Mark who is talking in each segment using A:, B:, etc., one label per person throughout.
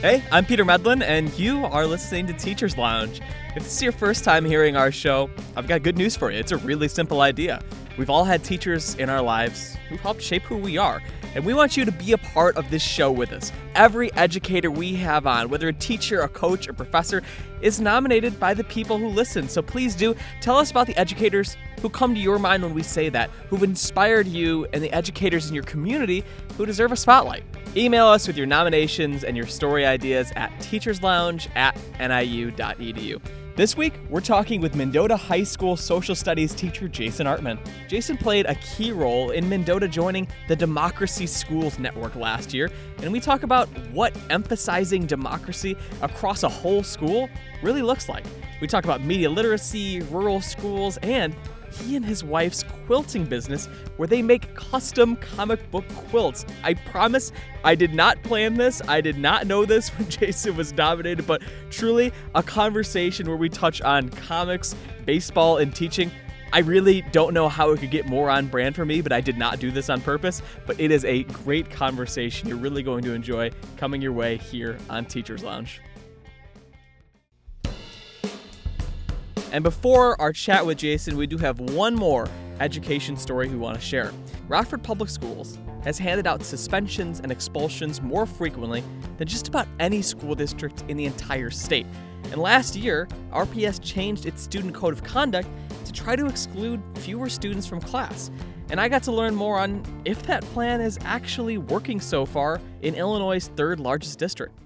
A: Hey, I'm Peter Medlin, and you are listening to Teacher's Lounge. If this is your first time hearing our show, I've got good news for you. It's a really simple idea. We've all had teachers in our lives who've helped shape who we are, and we want you to be a part of this show with us. Every educator we have on, whether a teacher, a coach, or professor, is nominated by the people who listen. So please do tell us about the educators who come to your mind when we say that, who've inspired you, and the educators in your community who deserve a spotlight. Email us with your nominations and your story ideas at teacherslounge at niu.edu. This week, we're talking with Mendota High School social studies teacher Jason Artman. Jason played a key role in Mendota joining the Democracy Schools Network last year, and we talk about what emphasizing democracy across a whole school really looks like. We talk about media literacy, rural schools, and he and his wife's quilting business where they make custom comic book quilts. I promise I did not plan this. I did not know this when Jason was nominated, but truly a conversation where we touch on comics, baseball, and teaching. I really don't know how it could get more on brand for me, but I did not do this on purpose. But it is a great conversation you're really going to enjoy coming your way here on Teacher's Lounge. And before our chat with Jason, we do have one more education story we want to share. Rockford Public Schools has handed out suspensions and expulsions more frequently than just about any school district in the entire state. And last year, RPS changed its student code of conduct to try to exclude fewer students from class. And I got to learn more on if that plan is actually working so far in Illinois' third largest district.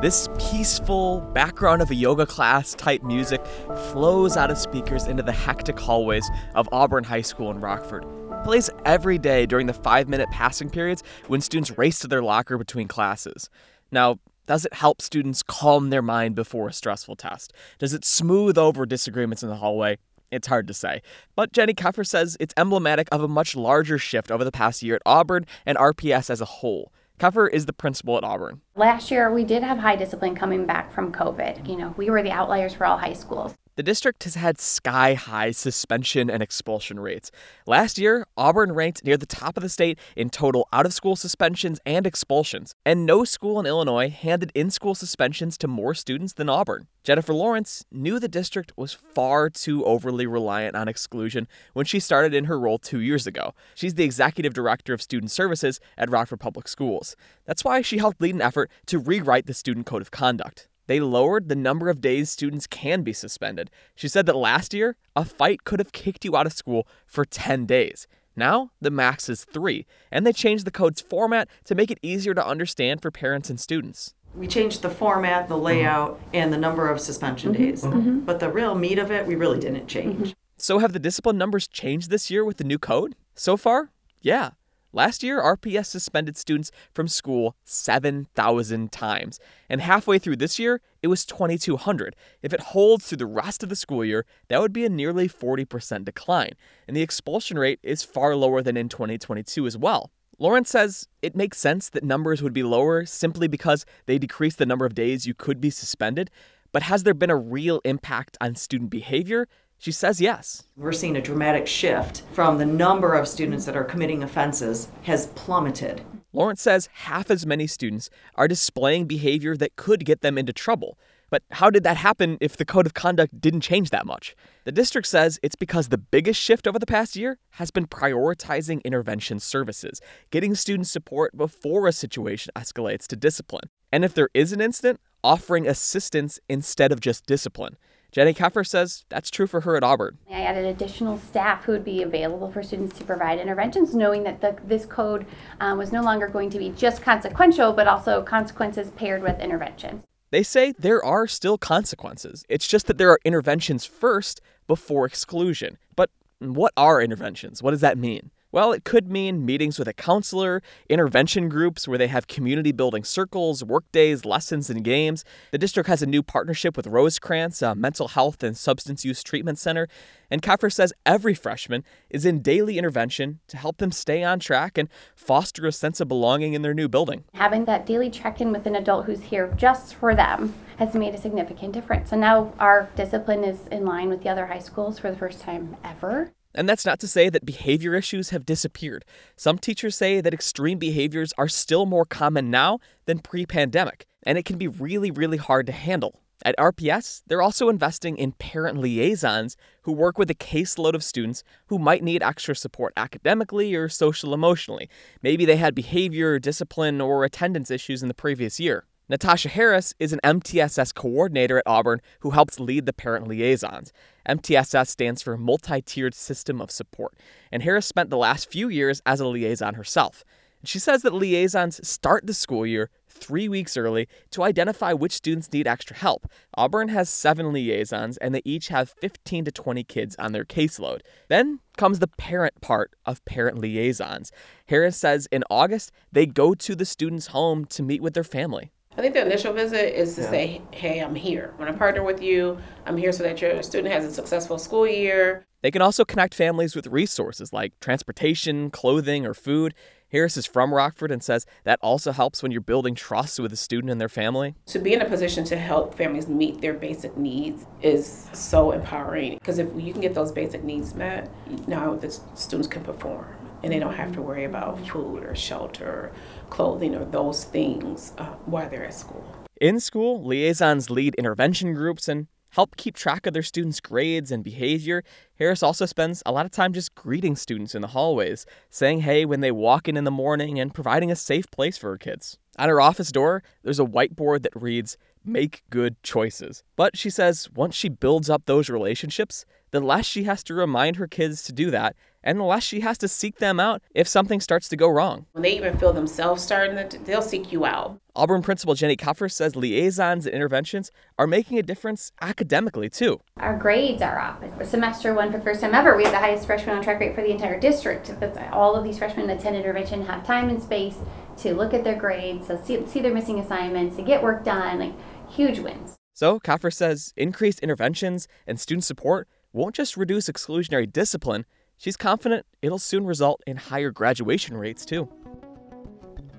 A: This peaceful background of a yoga class type music flows out of speakers into the hectic hallways of Auburn High School in Rockford. It plays every day during the five minute passing periods when students race to their locker between classes. Now, does it help students calm their mind before a stressful test? Does it smooth over disagreements in the hallway? It's hard to say. But Jenny Keffer says it's emblematic of a much larger shift over the past year at Auburn and RPS as a whole. Keffer is the principal at Auburn.
B: Last year, we did have high discipline coming back from COVID. You know, we were the outliers for all high schools.
A: The district has had sky high suspension and expulsion rates. Last year, Auburn ranked near the top of the state in total out of school suspensions and expulsions, and no school in Illinois handed in school suspensions to more students than Auburn. Jennifer Lawrence knew the district was far too overly reliant on exclusion when she started in her role two years ago. She's the executive director of student services at Rockford Public Schools. That's why she helped lead an effort to rewrite the student code of conduct they lowered the number of days students can be suspended. She said that last year, a fight could have kicked you out of school for 10 days. Now, the max is three, and they changed the code's format to make it easier to understand for parents and students.
C: We changed the format, the layout, and the number of suspension mm-hmm. days. Mm-hmm. But the real meat of it, we really didn't change. Mm-hmm.
A: So, have the discipline numbers changed this year with the new code? So far, yeah. Last year, RPS suspended students from school 7,000 times, and halfway through this year, it was 2,200. If it holds through the rest of the school year, that would be a nearly 40% decline, and the expulsion rate is far lower than in 2022 as well. Lawrence says it makes sense that numbers would be lower simply because they decrease the number of days you could be suspended, but has there been a real impact on student behavior? She says yes.
C: We're seeing a dramatic shift from the number of students that are committing offenses has plummeted.
A: Lawrence says half as many students are displaying behavior that could get them into trouble. But how did that happen if the code of conduct didn't change that much? The district says it's because the biggest shift over the past year has been prioritizing intervention services, getting students support before a situation escalates to discipline. And if there is an incident, offering assistance instead of just discipline. Jenny Keffer says that's true for her at Auburn.
B: I added additional staff who would be available for students to provide interventions, knowing that the, this code um, was no longer going to be just consequential, but also consequences paired with interventions.
A: They say there are still consequences. It's just that there are interventions first before exclusion. But what are interventions? What does that mean? Well, it could mean meetings with a counselor, intervention groups where they have community building circles, work days, lessons, and games. The district has a new partnership with Rosecrance, a mental health and substance use treatment center. And Keffer says every freshman is in daily intervention to help them stay on track and foster a sense of belonging in their new building.
B: Having that daily check in with an adult who's here just for them has made a significant difference. And now our discipline is in line with the other high schools for the first time ever.
A: And that's not to say that behavior issues have disappeared. Some teachers say that extreme behaviors are still more common now than pre pandemic, and it can be really, really hard to handle. At RPS, they're also investing in parent liaisons who work with a caseload of students who might need extra support academically or social emotionally. Maybe they had behavior, discipline, or attendance issues in the previous year. Natasha Harris is an MTSS coordinator at Auburn who helps lead the parent liaisons. MTSS stands for Multi Tiered System of Support, and Harris spent the last few years as a liaison herself. She says that liaisons start the school year three weeks early to identify which students need extra help. Auburn has seven liaisons, and they each have 15 to 20 kids on their caseload. Then comes the parent part of parent liaisons. Harris says in August, they go to the student's home to meet with their family.
D: I think the initial visit is to yeah. say, hey, I'm here. When I want to partner with you. I'm here so that your student has a successful school year.
A: They can also connect families with resources like transportation, clothing, or food. Harris is from Rockford and says that also helps when you're building trust with a student and their family.
D: To be in a position to help families meet their basic needs is so empowering because if you can get those basic needs met, now the students can perform and they don't have to worry about food or shelter, or clothing, or those things uh, while they're at school.
A: In school, liaisons lead intervention groups and help keep track of their students' grades and behavior. Harris also spends a lot of time just greeting students in the hallways, saying hey when they walk in in the morning, and providing a safe place for her kids. At her office door, there's a whiteboard that reads, Make good choices. But she says once she builds up those relationships, the less she has to remind her kids to do that and the less she has to seek them out if something starts to go wrong.
D: When they even feel themselves starting to, they'll seek you out.
A: Auburn principal Jenny Keffer says liaisons and interventions are making a difference academically too.
B: Our grades are up. For semester one, for the first time ever, we have the highest freshman on track rate for the entire district. All of these freshmen attend intervention have time and space to look at their grades, to see, see their missing assignments, to get work done. Like huge wins.
A: So Keffer says increased interventions and student support won't just reduce exclusionary discipline She's confident it'll soon result in higher graduation rates, too.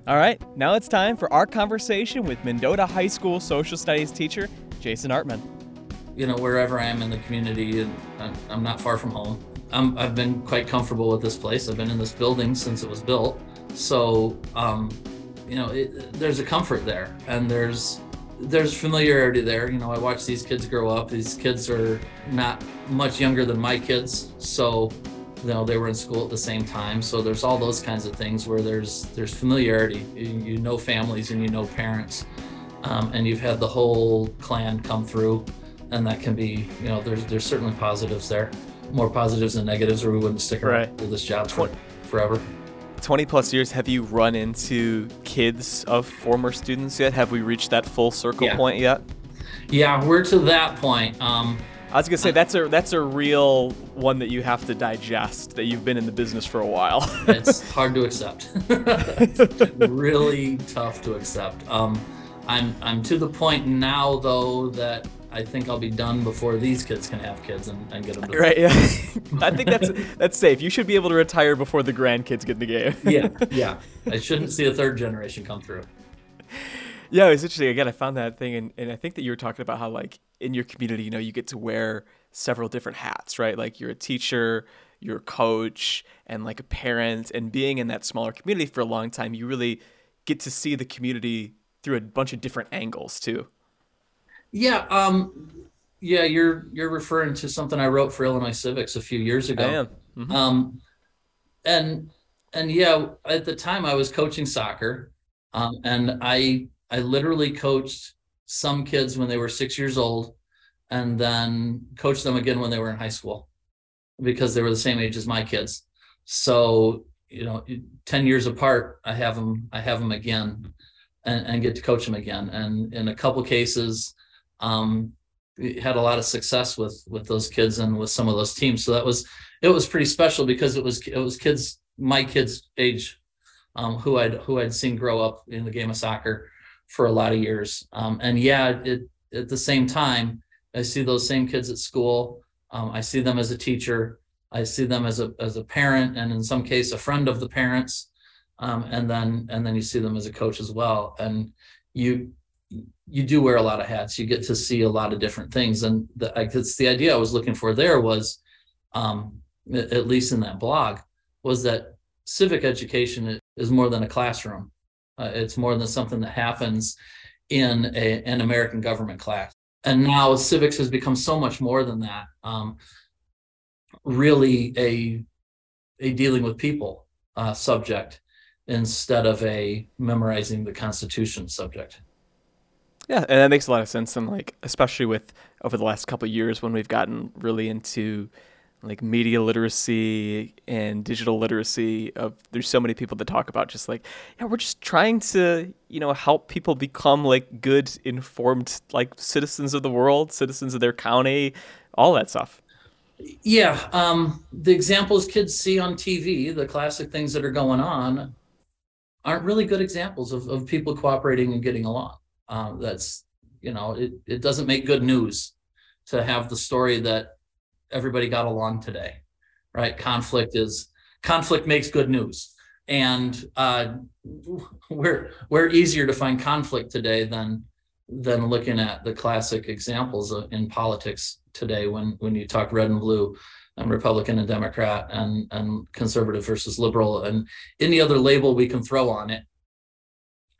A: All right, now it's time for our conversation with Mendota High School social studies teacher Jason Artman.
E: You know, wherever I am in the community, I'm not far from home, i have been quite comfortable with this place. I've been in this building since it was built. So, um, you know, it, there's a comfort there, and there's there's familiarity there. You know, I watch these kids grow up. These kids are not much younger than my kids, so you know they were in school at the same time. So there's all those kinds of things where there's there's familiarity. You, you know families and you know parents. Um, and you've had the whole clan come through and that can be you know there's there's certainly positives there. More positives than negatives or we wouldn't stick around right. this job for forever.
A: 20 plus years have you run into kids of former students yet? Have we reached that full circle yeah. point yet?
E: Yeah we're to that point. Um,
A: I was gonna say that's a that's a real one that you have to digest. That you've been in the business for a while.
E: it's hard to accept. really tough to accept. Um, I'm I'm to the point now though that I think I'll be done before these kids can have kids and, and get them.
A: Right. Yeah. I think that's that's safe. You should be able to retire before the grandkids get in the game.
E: yeah. Yeah. I shouldn't see a third generation come through.
A: Yeah, it's interesting. Again, I found that thing, and, and I think that you were talking about how, like, in your community, you know, you get to wear several different hats, right? Like, you're a teacher, you're a coach, and like a parent. And being in that smaller community for a long time, you really get to see the community through a bunch of different angles, too.
E: Yeah. Um, yeah, you're you're referring to something I wrote for Illinois Civics a few years ago. I
A: am. Mm-hmm.
E: Um, and and yeah, at the time I was coaching soccer, um, and I I literally coached some kids when they were six years old and then coached them again when they were in high school because they were the same age as my kids. So, you know, 10 years apart, I have them, I have them again and, and get to coach them again. And in a couple cases, um, had a lot of success with with those kids and with some of those teams. So that was it was pretty special because it was it was kids my kids age um, who I'd who I'd seen grow up in the game of soccer for a lot of years. Um, and yeah, it, at the same time, I see those same kids at school. Um, I see them as a teacher. I see them as a as a parent, and in some case, a friend of the parents. Um, and then and then you see them as a coach as well. And you you do wear a lot of hats. You get to see a lot of different things. And the, it's the idea I was looking for there was um, at least in that blog, was that civic education is more than a classroom. Uh, it's more than something that happens in a, an American government class. And now civics has become so much more than that. Um, really, a a dealing with people uh, subject instead of a memorizing the Constitution subject.
A: Yeah, and that makes a lot of sense. And like, especially with over the last couple years when we've gotten really into like media literacy and digital literacy of there's so many people that talk about just like yeah we're just trying to you know help people become like good informed like citizens of the world citizens of their county all that stuff.
E: Yeah um, the examples kids see on tv the classic things that are going on aren't really good examples of, of people cooperating and getting along. Um, that's you know it, it doesn't make good news to have the story that everybody got along today, right? Conflict is conflict makes good news, and uh, we're we're easier to find conflict today than than looking at the classic examples of, in politics today when when you talk red and blue and Republican and Democrat and and conservative versus liberal and any other label we can throw on it.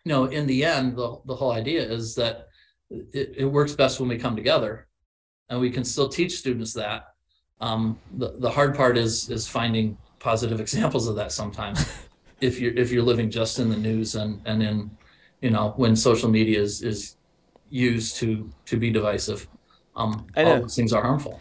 E: You know, in the end, the the whole idea is that it, it works best when we come together, and we can still teach students that um, the, the hard part is is finding positive examples of that sometimes. if you're if you're living just in the news and and in you know when social media is is used to to be divisive, um, all those things are harmful.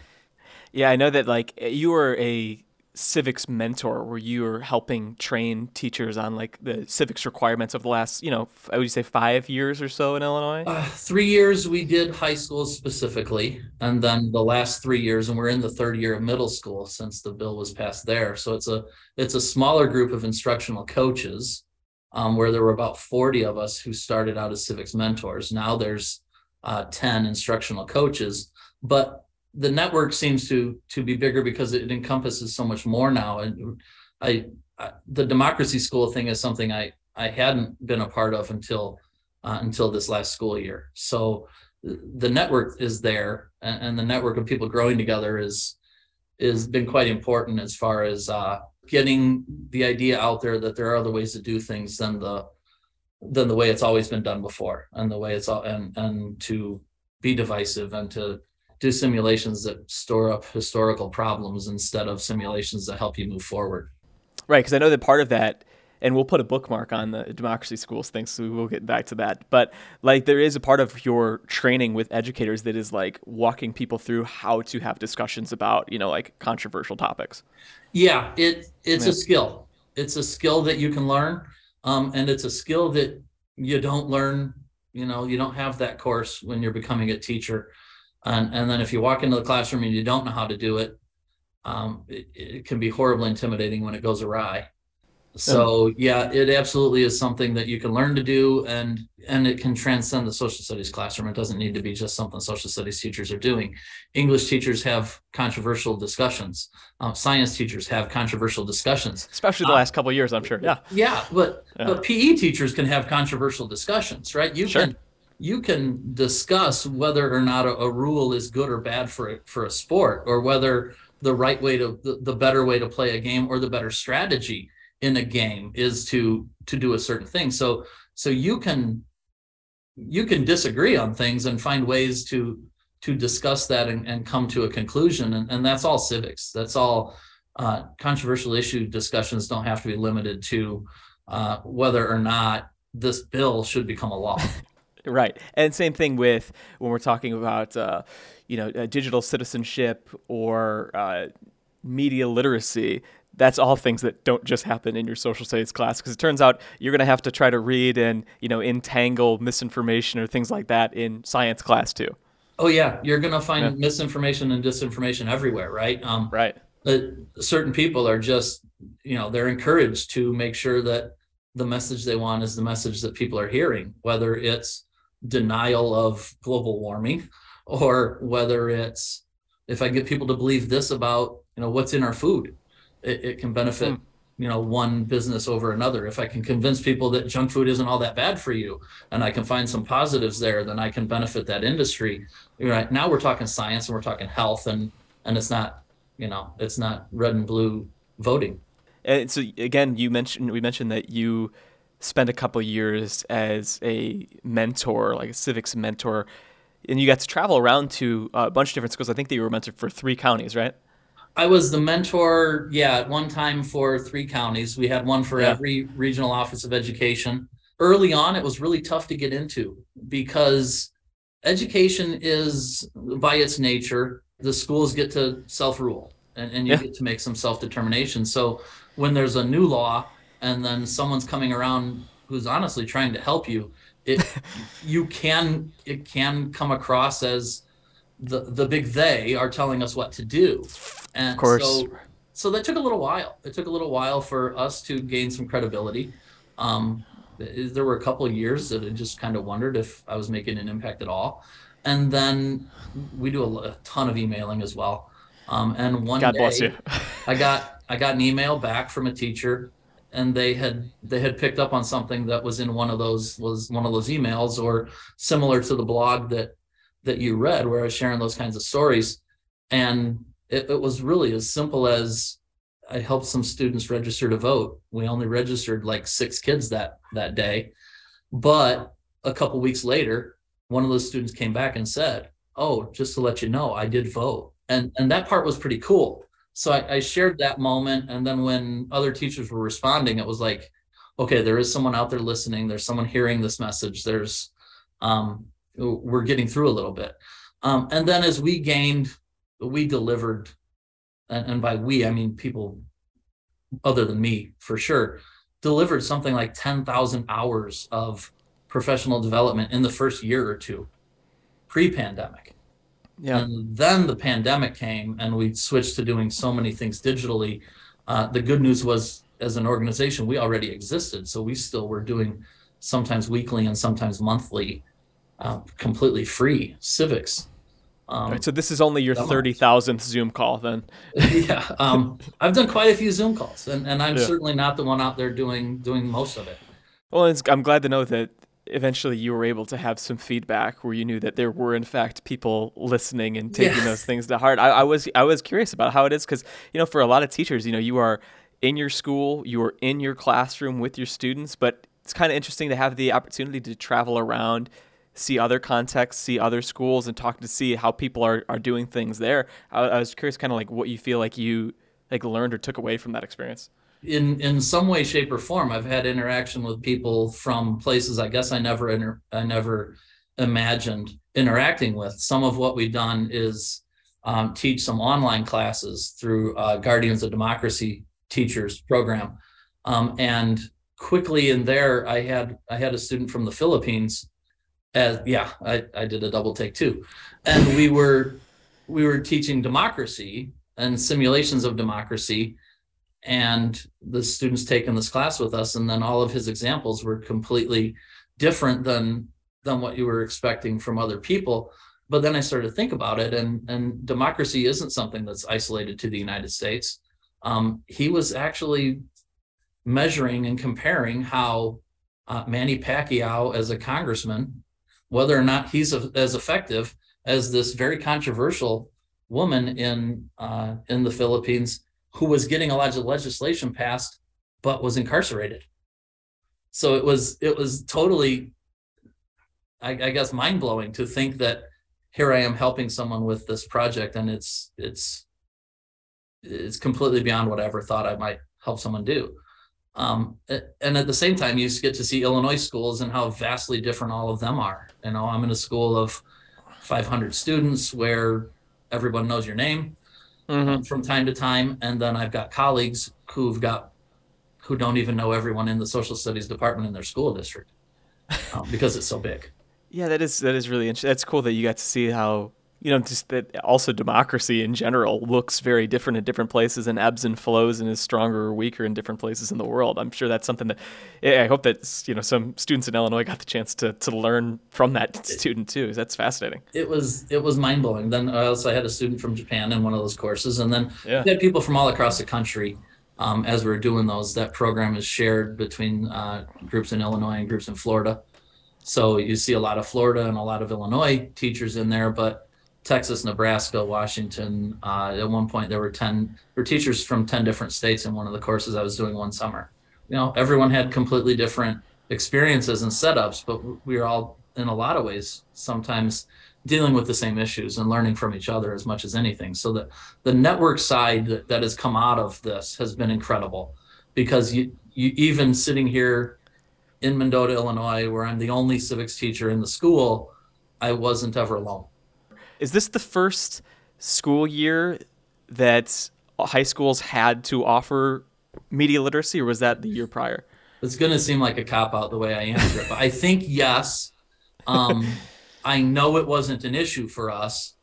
A: Yeah, I know that like you were a civics mentor where you were helping train teachers on like the civics requirements of the last, you know, I would say five years or so in Illinois?
E: Uh, three years we did high school specifically, and then the last three years, and we're in the third year of middle school since the bill was passed there. So it's a it's a smaller group of instructional coaches, um, where there were about forty of us who started out as civics mentors. Now there's uh, ten instructional coaches, but the network seems to to be bigger because it encompasses so much more now. And I, I the democracy school thing is something I I hadn't been a part of until uh, until this last school year. So the network is there, and, and, the network of people growing together is is been quite important as far as uh, getting the idea out there that there are other ways to do things than the than the way it's always been done before, and the way it's all and and to be divisive and to do simulations that store up historical problems instead of simulations that help you move forward.
A: Right, because I know that part of that, and we'll put a bookmark on the democracy schools thing, so we will get back to that. But like, there is a part of your training with educators that is like walking people through how to have discussions about, you know, like controversial topics.
E: Yeah, it it's a skill. It's a skill that you can learn, um, and it's a skill that you don't learn. You know, you don't have that course when you're becoming a teacher. And, and then if you walk into the classroom and you don't know how to do it, um, it, it can be horribly intimidating when it goes awry. So yeah, it absolutely is something that you can learn to do, and and it can transcend the social studies classroom. It doesn't need to be just something social studies teachers are doing. English teachers have controversial discussions. Um, science teachers have controversial discussions,
A: especially the uh, last couple years. I'm sure. Yeah.
E: Yeah, but yeah. but PE teachers can have controversial discussions, right? You sure. can you can discuss whether or not a, a, rule is good or bad for a, for a sport or whether the right way to the, the better way to play a game or the better strategy in a game is to to do a certain thing. So so you can you can disagree on things and find ways to to discuss that and, and come to a conclusion. And, and that's all civics. That's all uh, controversial issue discussions don't have to be limited to uh, whether or not this bill should become a law
A: Right, and same thing with when we're talking about uh, you know uh, digital citizenship or uh, media literacy. That's all things that don't just happen in your social studies class because it turns out you're going to have to try to read and you know entangle misinformation or things like that in science class too.
E: Oh yeah, you're going to find yeah. misinformation and disinformation everywhere, right?
A: Um, right.
E: certain people are just you know they're encouraged to make sure that the message they want is the message that people are hearing, whether it's denial of global warming or whether it's if I get people to believe this about you know what's in our food, it, it can benefit mm. you know one business over another. If I can convince people that junk food isn't all that bad for you, and I can find some positives there, then I can benefit that industry. Right now we're talking science and we're talking health, and and it's not You know, it's not red and blue voting.
A: And so again, you mentioned we mentioned that you spent a couple years as a mentor, like a civics mentor, and you got to travel around to a bunch of different schools. I think that you were mentored for three counties, right?
E: I was the mentor, yeah, at one time for three counties. We had one for
A: Yeah.
E: every regional office of education. Early on, it was really tough to get into because education is, by its nature, the schools get to self rule and, and you
A: Yeah.
E: get to make some self determination. So when there's a new law and then someone's coming around who's honestly trying to help you, it you can it can come across as the the big they are telling us what to do. And
A: Of course.
E: so so that took a little while. It took a little while for us to gain some credibility. Um, there were a couple of years that I just kind of wondered if I was making an impact at all. And then we do a, a ton of emailing as well. Um, and one
A: God
E: day,
A: bless you.
E: I got I got an email back from a teacher, and they had they had picked up on something that was in one of those was one of those emails or similar to the blog that that you read where I was sharing those kinds of stories, and it, it was really as simple as I helped some students register to vote. We only registered like six kids that that day, but a couple weeks later, one of those students came back and said, "Oh, just to let you know, I did vote," and and that part was pretty cool so I, I shared that moment and then when other teachers were responding it was like okay there is someone out there listening. There's someone hearing this message. There's um we're getting through a little bit. Um and then as we gained we delivered and, and by we i mean people other than me for sure delivered something like 10,000 hours of professional development in the first year or two pre-pandemic
A: Yeah.
E: and then the pandemic came and we switched to doing so many things digitally. Uh, the good news was, as an organization, we already existed. So we still were doing sometimes weekly and sometimes monthly, uh, completely free civics. Um,
A: All right, so this is only your thirty thousandth Zoom call, then.
E: yeah, um, I've done quite a few Zoom calls, and, and I'm
A: Yeah.
E: certainly not the one out there doing doing most of it.
A: Well, it's, I'm glad to know that eventually you were able to have some feedback where you knew that there were in fact people listening and taking
E: Yeah.
A: those things to heart. I, I was I was curious about how it is because you know for a lot of teachers, you know, you are in your school, you are in your classroom with your students, but it's kind of interesting to have the opportunity to travel around, see other contexts, see other schools, and talk to see how people are, are doing things there. I, I was curious, kind of like what you feel like you like learned or took away from that experience.
E: In in some way shape or form i've had interaction with people from places i guess i never inter- i never imagined interacting with. Some of what we've done is um, teach some online classes through uh, guardians of democracy teachers program. Um, and quickly in there i had i had a student from the philippines as yeah i, I did a double take too. And we were we were teaching democracy and simulations of democracy and the students taking this class with us and then all of his examples were completely different than than what you were expecting from other people. But then i started to think about it and and democracy isn't something that's isolated to the united states. Um, he was actually measuring and comparing how uh, manny pacquiao as a congressman whether or not he's a, as effective as this very controversial woman in uh, in the philippines who was getting a lot of legislation passed but was incarcerated. So it was it was totally i, I guess mind-blowing to think that here i am helping someone with this project and it's it's it's completely beyond what i ever thought i might help someone do. Um, and at the same time you get to see illinois schools and how vastly different all of them are. You know i'm in a school of 500 students where everyone knows your name
A: Mm-hmm.
E: from time to time and then i've got colleagues who've got who don't even know everyone in the social studies department in their school district um, because it's so big
A: Yeah, that is that is really interesting. That's cool that you got to see how you know just that also democracy in general looks very different in different places and ebbs and flows and is stronger or weaker in different places in the world. I'm sure that's something that I hope that you know some students in Illinois got the chance to to learn from that student too. That's fascinating.
E: it was it was mind-blowing then i also had a student from japan in one of those courses and then
A: Yeah.
E: we had people from all across the country um, as we are doing those that program is shared between uh, groups in illinois and groups in florida so you see a lot of florida and a lot of illinois teachers in there but Texas, Nebraska, Washington. Uh, at one point, there were 10 there were teachers from 10 different states in one of the courses I was doing one summer. You know, everyone had completely different experiences and setups, but we were all, in a lot of ways, sometimes dealing with the same issues and learning from each other as much as anything. So the, the network side that, that has come out of this has been incredible because you, you even sitting here in Mendota, Illinois, where I'm the only civics teacher in the school, I wasn't ever alone.
A: Is this the first school year that high schools had to offer media literacy, or was that the year prior?
E: It's going to seem like a cop out the way I answer it, but I think yes. Um, I know it wasn't an issue for us.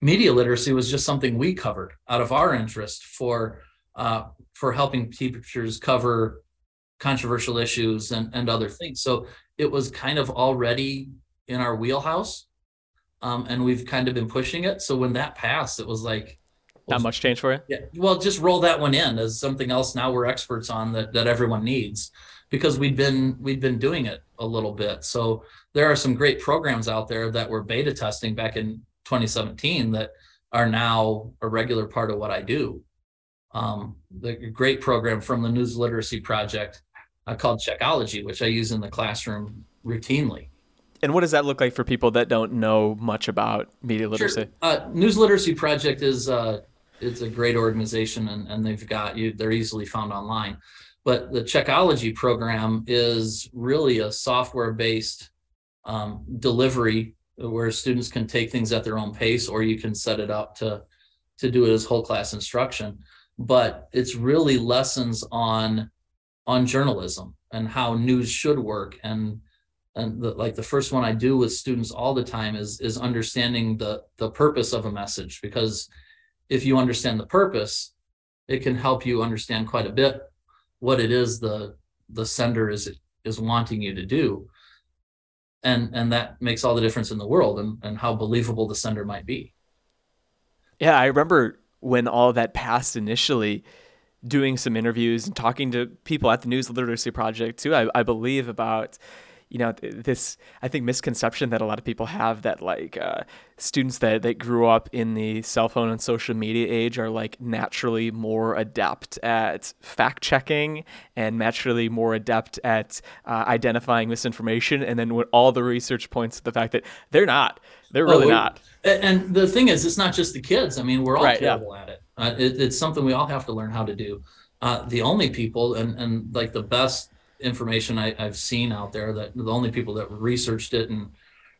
E: Media literacy was just something we covered out of our interest for uh, for helping teachers cover controversial issues and, and other things. So it was kind of already in our wheelhouse. Um, and we've kind of been pushing it. So when that passed, it was like
A: well, not much change for you.
E: Yeah. Well, just roll that one in as something else now we're experts on that that everyone needs because we've been we've been doing it a little bit. So there are some great programs out there that were beta testing back in 2017 that are now a regular part of what I do. Um, the great program from the News Literacy Project uh, called Checkology, which I use in the classroom routinely.
A: And what does that look like for people that don't know much about media literacy?
E: Sure. Uh, News Literacy Project is uh, it's a great organization, and, and they've got you. They're easily found online. But the Checkology program is really a software-based um, delivery where students can take things at their own pace, or you can set it up to to do it as whole class instruction. But it's really lessons on on journalism and how news should work and and the, like the first one I do with students all the time is is understanding the the purpose of a message. Because if you understand the purpose, it can help you understand quite a bit what it is the the sender is is wanting you to do. And and that makes all the difference in the world and, and how believable the sender might be.
A: Yeah i remember when all that passed initially doing some interviews and talking to people at the news literacy project too i, I believe about you know this i think misconception that a lot of people have that like uh, students that, that grew up in the cell phone and social media age are like naturally more adept at fact checking and naturally more adept at uh, identifying misinformation. And then all the research points to the fact that they're not. They're really oh, not.
E: and the thing is it's not just the kids. I mean we're all right, terrible yeah. at it. Uh, it it's something we all have to learn how to do. Uh, the only people and, and like the best information I, have seen out there that the only people that researched it and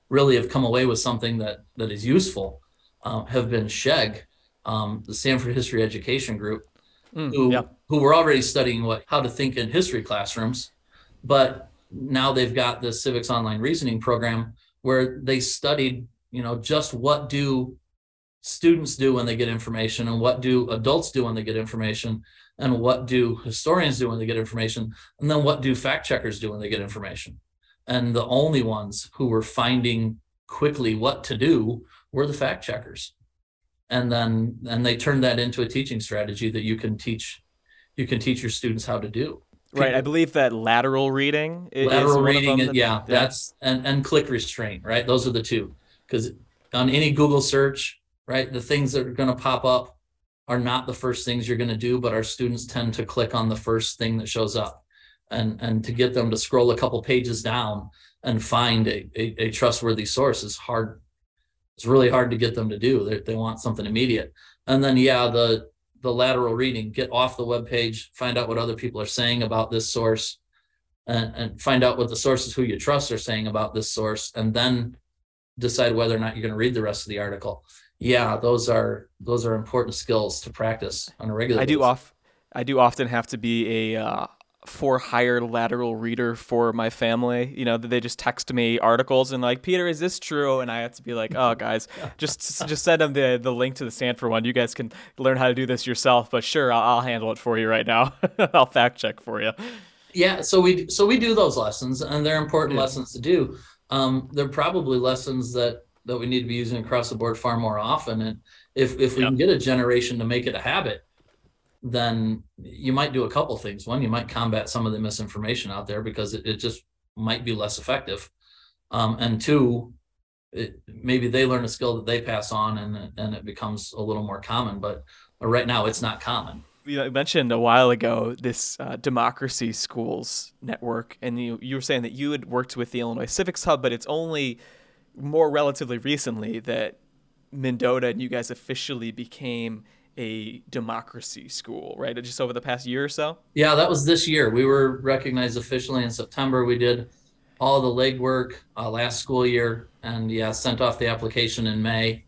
E: really have come away with something that that is useful uh, have been SHEG, um, the Stanford History Education Group, mm, who yeah. who were already studying what how to think in history classrooms, but now they've got the civics online reasoning program where they studied you know just what do students do when they get information and what do adults do when they get information and what do historians do when they get information and then what do fact checkers do when they get information. And the only ones who were finding quickly what to do were the fact checkers. And then and they turned that into a teaching strategy that you can teach you can teach your students how to do.
A: Right i believe that lateral reading
E: lateral reading that, yeah, yeah. that's and and click restraint right? Those are the two. Because on any google search right the things that are going to pop up are not the first things you're going to do, but our students tend to click on the first thing that shows up. And, and to get them to scroll a couple pages down and find a, a, a trustworthy source is hard. It's really hard to get them to do. They, they want something immediate. And then, yeah, the, the lateral reading, get off the web page, find out what other people are saying about this source, and, and find out what the sources who you trust are saying about this source, and then decide whether or not you're going to read the rest of the article yeah, those are those are important skills to practice on a regular.
A: I do off I do often have to be a uh, for hire lateral reader for my family. You know, they just text me articles and like, Peter, is this true? And I have to be like, oh, guys, just just send them the the link to the Stanford one. You guys can learn how to do this yourself. But sure, I'll, I'll handle it for you right now. I'll fact check for you.
E: Yeah, so we so we do those lessons, and they're important yeah. lessons to do. Um, they're probably lessons that that we need to be using across the board far more often. And if if we yep. can get a generation to make it a habit, then you might do a couple things. One, you might combat some of the misinformation out there because it, it just might be less effective. Um, and two, it, maybe they learn a skill that they pass on and and it becomes a little more common but right now it's not common
A: you mentioned a while ago this uh, democracy schools network and you you were saying that you had worked with the Illinois Civics Hub but it's only more relatively recently that Mendota and you guys officially became a democracy school, right? Just over the past year or so?
E: Yeah, that was this year. We were recognized officially in September. We did all the legwork uh, last school year and yeah, sent off the application in May.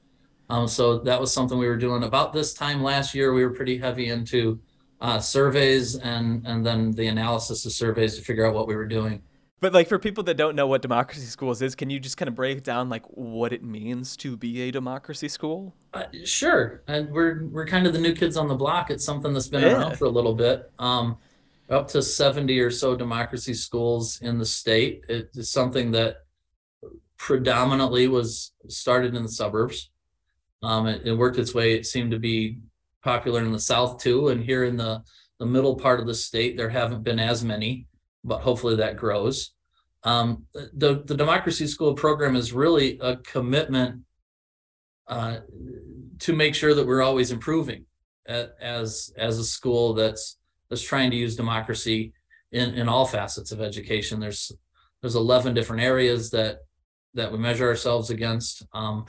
E: Um, so that was something we were doing about this time last year. We were pretty heavy into uh, surveys and and then the analysis of surveys to figure out what we were doing.
A: But like for people that don't know what democracy schools is, can you just kind of break down like what it means to be a democracy school?
E: Uh, sure, and we're we're kind of the new kids on the block. It's something that's been yeah. around for a little bit. Um, up to 70 or so democracy schools in the state. It is something that predominantly was started in the suburbs. Um, it, it, worked its way. It seemed to be popular in the South too. And here in the, the middle part of the state, there haven't been as many, but hopefully that grows. Um, the, the Democracy School program is really a commitment uh, to make sure that we're always improving as, as a school that's that's trying to use democracy in, in all facets of education. There's there's 11 different areas that that we measure ourselves against. Um,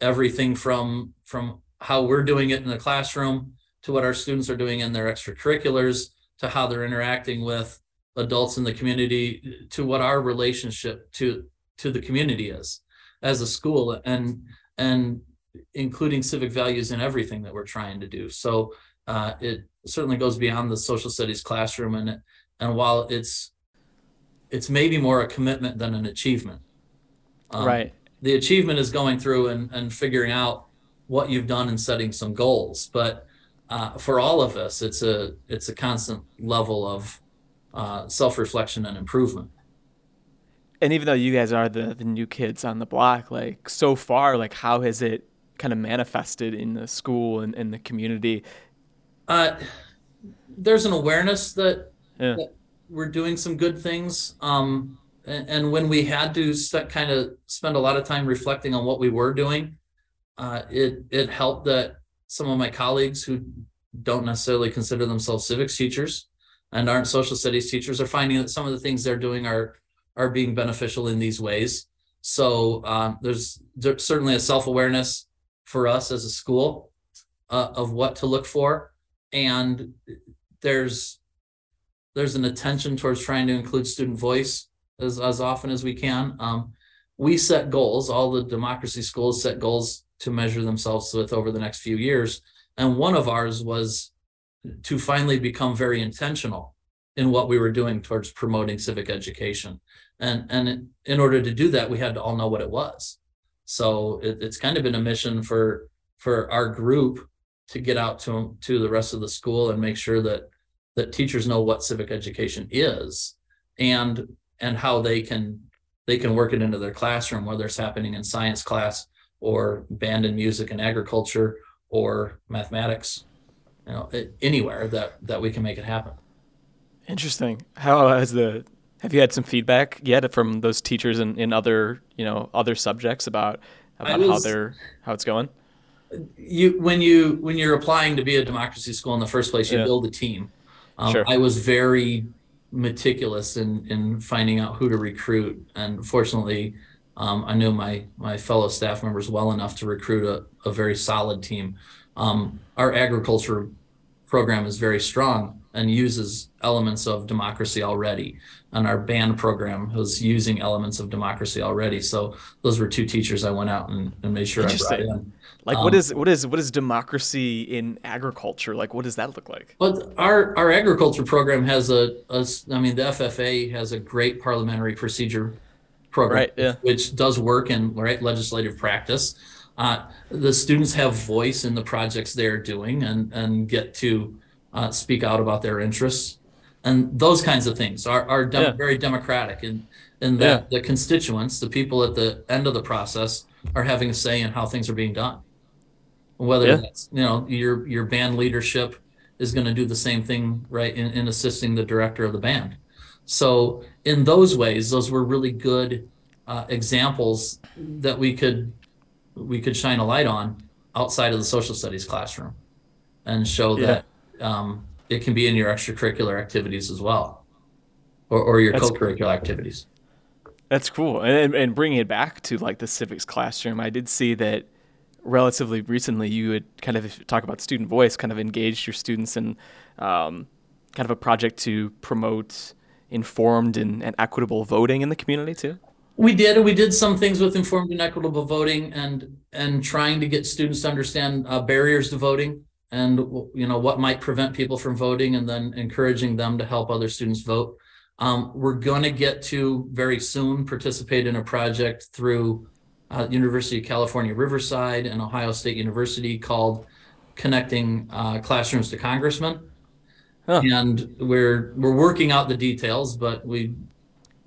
E: everything from from how we're doing it in the classroom to what our students are doing in their extracurriculars to how they're interacting with adults in the community to what our relationship to to the community is as a school and and including civic values in everything that we're trying to do. So uh, it certainly goes beyond the social studies classroom and and while it's it's maybe more a commitment than an achievement.
A: Um, right.
E: the achievement is going through and, and figuring out what you've done and setting some goals. But uh, for all of us it's a it's a constant level of uh, self-reflection and improvement
A: and even though you guys are the, the new kids on the block like so far like how has it kind of manifested in the school and in the community
E: uh, there's an awareness that, yeah. that, we're doing some good things. Um, and, and, when we had to st- kind of spend a lot of time reflecting on what we were doing, uh, it it helped that some of my colleagues who don't necessarily consider themselves civics teachers and aren't social studies teachers are finding that some of the things they're doing are are being beneficial in these ways. So um, there's, there's certainly a self awareness for us as a school uh, of what to look for and there's there's an attention towards trying to include student voice as, as often as we can. Um, we set goals, all the democracy schools set goals to measure themselves with over the next few years. And one of ours was to finally become very intentional in what we were doing towards promoting civic education. And, and in order to do that, we had to all know what it was. So it, it's kind of been a mission for, for our group to get out to to the rest of the school and make sure that that teachers know what civic education is and and how they can they can work it into their classroom whether it's happening in science class or band and music and agriculture or mathematics you know anywhere that that we can make it happen
A: interesting how has the have you had some feedback yet from those teachers in, in other you know other subjects about about was, how they're how it's going
E: you when you when you're applying to be a democracy school in the first place, you yeah. build a team. Um, sure. I was very meticulous in in finding out who to recruit, and fortunately, um, I knew my my fellow staff members well enough to recruit a, a very solid team. Um, our agriculture program is very strong and uses elements of democracy already. And our band program was using elements of democracy already. So those were two teachers I went out and, and made sure I brought in.
A: Like um, what is what is what is democracy in agriculture? Like what does that look like?
E: Well, our our agriculture program has a, a I mean the FFA has a great parliamentary procedure program, right, yeah. which does work in right legislative practice. Uh, the students have voice in the projects they're doing and and get to uh, speak out about their interests and those kinds of things are are dem- yeah. very democratic and and that yeah. the constituents, the people at the end of the process, are having a say in how things are being done whether yeah. that's you know your your band leadership is going to do the same thing right in, in assisting the director of the band so in those ways those were really good uh, examples that we could we could shine a light on outside of the social studies classroom and show
A: Yeah.
E: that um, it can be in your extracurricular activities as well or, or your
A: That's
E: co-curricular activities
A: That's cool. And, and bringing it back to like the civics classroom, I did see that relatively recently you would kind of talk about student voice, kind of engaged your students in um, kind of a project to promote informed and, and equitable voting in the community too.
E: We did. We did some things with informed and equitable voting, and and trying to get students to understand uh, barriers to voting, and you know what might prevent people from voting, and then encouraging them to help other students vote. Um, we're going to get to very soon participate in a project through uh, University of California Riverside and Ohio State University called "Connecting uh, Classrooms to Congressmen,"
A: Huh.
E: and we're we're working out the details, but we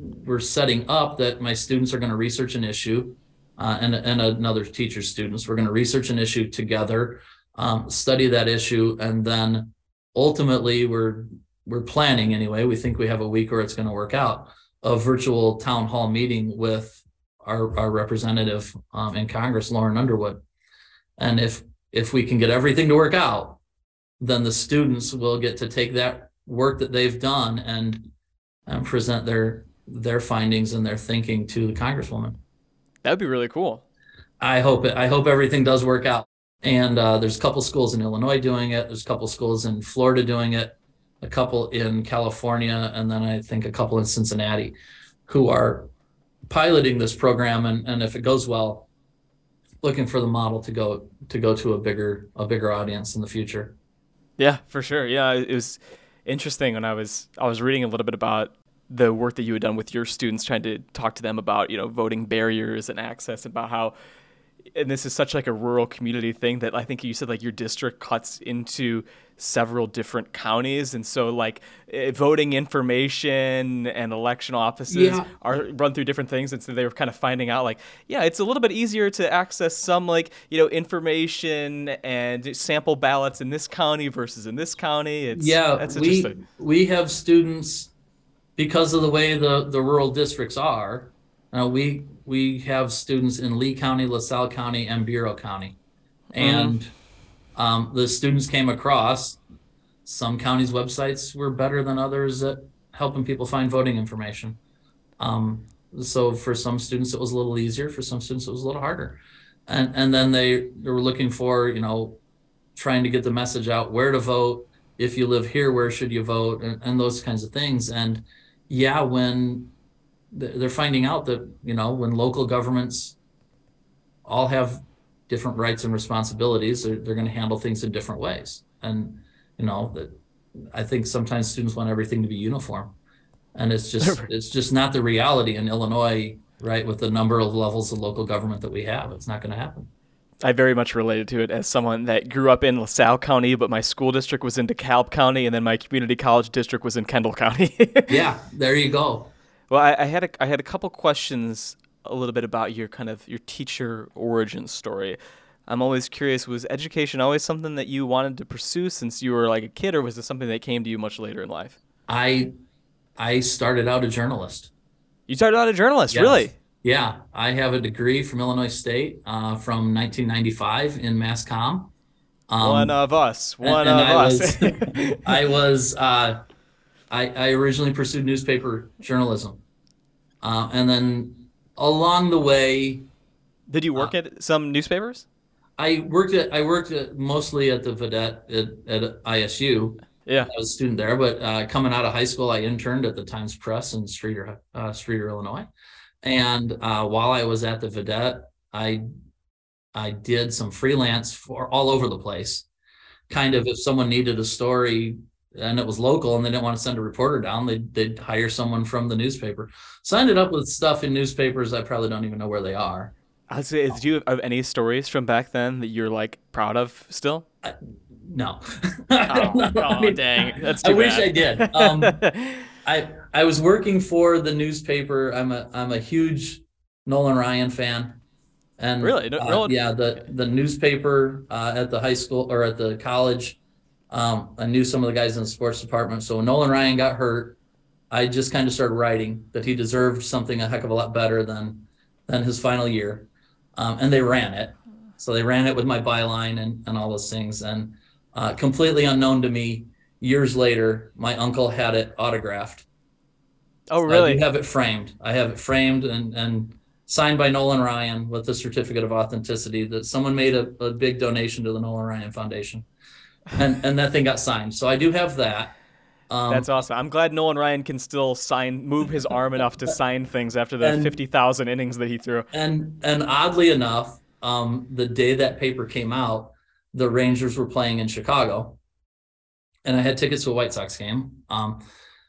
E: we're setting up that my students are going to research an issue uh, and, and another teacher's students. We're going to research an issue together um, study that issue and then ultimately we're we're planning anyway. We think we have a week where it's going to work out. A virtual town hall meeting with our, our representative um, in congress lauren underwood. And if if we can get everything to work out then the students will get to take that work that they've done and and present their their findings and their thinking to the congresswoman.
A: That would be really cool.
E: I hope it. I hope everything does work out. And uh, there's a couple schools in Illinois doing it. There's a couple schools in Florida doing it. A couple in California, and then I think a couple in Cincinnati, who are piloting this program. And, and if it goes well, looking for the model to go to go to a bigger a bigger audience in the future.
A: Yeah, for sure. Yeah, it was interesting when I was I was reading a little bit about the work that you had done with your students, trying to talk to them about you know voting barriers and access, about how and this is such like a rural community thing that I think you said like your district cuts into several different counties, and so like eh, voting information and election offices
E: Yeah.
A: are run through different things, and so they were kind of finding out like yeah, it's a little bit easier to access some like you know information and sample ballots in this county versus in this county. It's
E: yeah,
A: that's
E: we
A: interesting.
E: we have students because of the way the the rural districts are. Uh, we we have students in Lee County, LaSalle County, and Bureau County, and um, the students came across some counties' websites were better than others at helping people find voting information. Um, so for some students it was a little easier, for some students it was a little harder, and and then they they were looking for you know trying to get the message out where to vote if you live here where should you vote and, and those kinds of things and yeah when they're finding out that you know when local governments all have different rights and responsibilities they're, they're going to handle things in different ways. And you know that i think sometimes students want everything to be uniform. And it's just it's just not the reality in illinois right with the number of levels of local government that we have. It's not going to happen
A: I very much related to it as someone that grew up in LaSalle County, but my school district was in DeKalb County, and then my community college district was in Kendall County.
E: yeah there you go
A: Well, I, I had a, I had a couple questions a little bit about your kind of your teacher origin story. I'm always curious: was education always something that you wanted to pursue since you were like a kid, or was it something that came to you much later in life?
E: i i started out a journalist
A: You started out a journalist,
E: Yes.
A: really?
E: Yeah, I have a degree from Illinois State uh, from 1995 in mass comm. Um,
A: one of us. One
E: and
A: of
E: I
A: us.
E: was- I was uh, I, I originally pursued newspaper journalism, uh, and then along the way,
A: Did you work at some newspapers?
E: I worked at I worked at, mostly at the Vidette at, at ISU.
A: Yeah.
E: I was a student there, but uh, coming out of high school, I interned at the Times Press in Streator, uh, Streator, Illinois. And uh, while I was at the Vidette, I I did some freelance for all over the place. Kind of, if someone needed a story and it was local and they didn't want to send a reporter down, they'd, they'd hire someone from the newspaper. So I ended up with stuff in newspapers I probably don't even know where they are.
A: I was say, did you have any stories from back then that you're like proud of still?
E: No.
A: Oh,
E: I mean,
A: dang, that's
E: I
A: too
E: wish. I did. Um, I I was working for the newspaper. I'm a I'm a huge Nolan Ryan fan. And
A: Really? No-
E: uh,
A: Nolan-
E: yeah, the the newspaper uh, at the high school or at the college. Um, I knew some of the guys in the sports department. So when Nolan Ryan got hurt, I just kind of started writing that he deserved something a heck of a lot better than than his final year, um, and they ran it. So they ran it with my byline and, and all those things. And uh, completely unknown to me, years later, my uncle had it autographed.
A: Oh,
E: I
A: really?
E: do have it framed. I have it framed and, and signed by Nolan Ryan with a certificate of authenticity that someone made a, a big donation to the Nolan Ryan Foundation. And, and that thing got signed. So I do have that. Um,
A: That's awesome. I'm glad Nolan Ryan can still sign, move his arm enough to sign things after the
E: And-
A: 50,000 innings that he threw.
E: and and oddly enough, um, the day that paper came out, the Rangers were playing in Chicago, and I had tickets to a White Sox game. Um,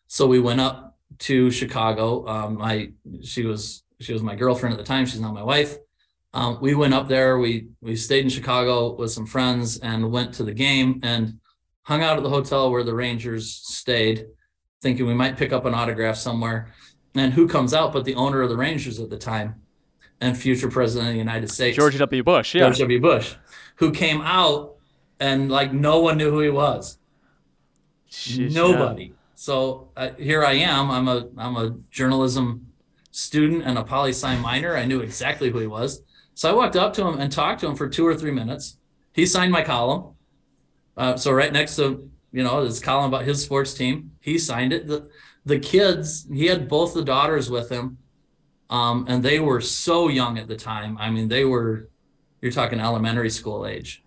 E: so we went up to Chicago. Um, my she was she was my girlfriend at the time. She's not my wife. Um, we went up there. We we stayed in Chicago with some friends and went to the game and hung out at the hotel where the Rangers stayed, thinking we might pick up an autograph somewhere. And who comes out but the owner of the Rangers at the time and future president of the United States,
A: George W. Bush, yeah.
E: George W. Bush, who came out and like no one knew who he was.
A: Sheesh, yeah.
E: So uh, here I am. I'm a I'm a journalism student and a poli sci minor. I knew exactly who he was. So I walked up to him and talked to him for two or three minutes. He signed my column. Uh, so right next to you know his column about his sports team, he signed it. The the kids, he had both the daughters with him, um, and they were so young at the time. I mean, they were you're talking elementary school age.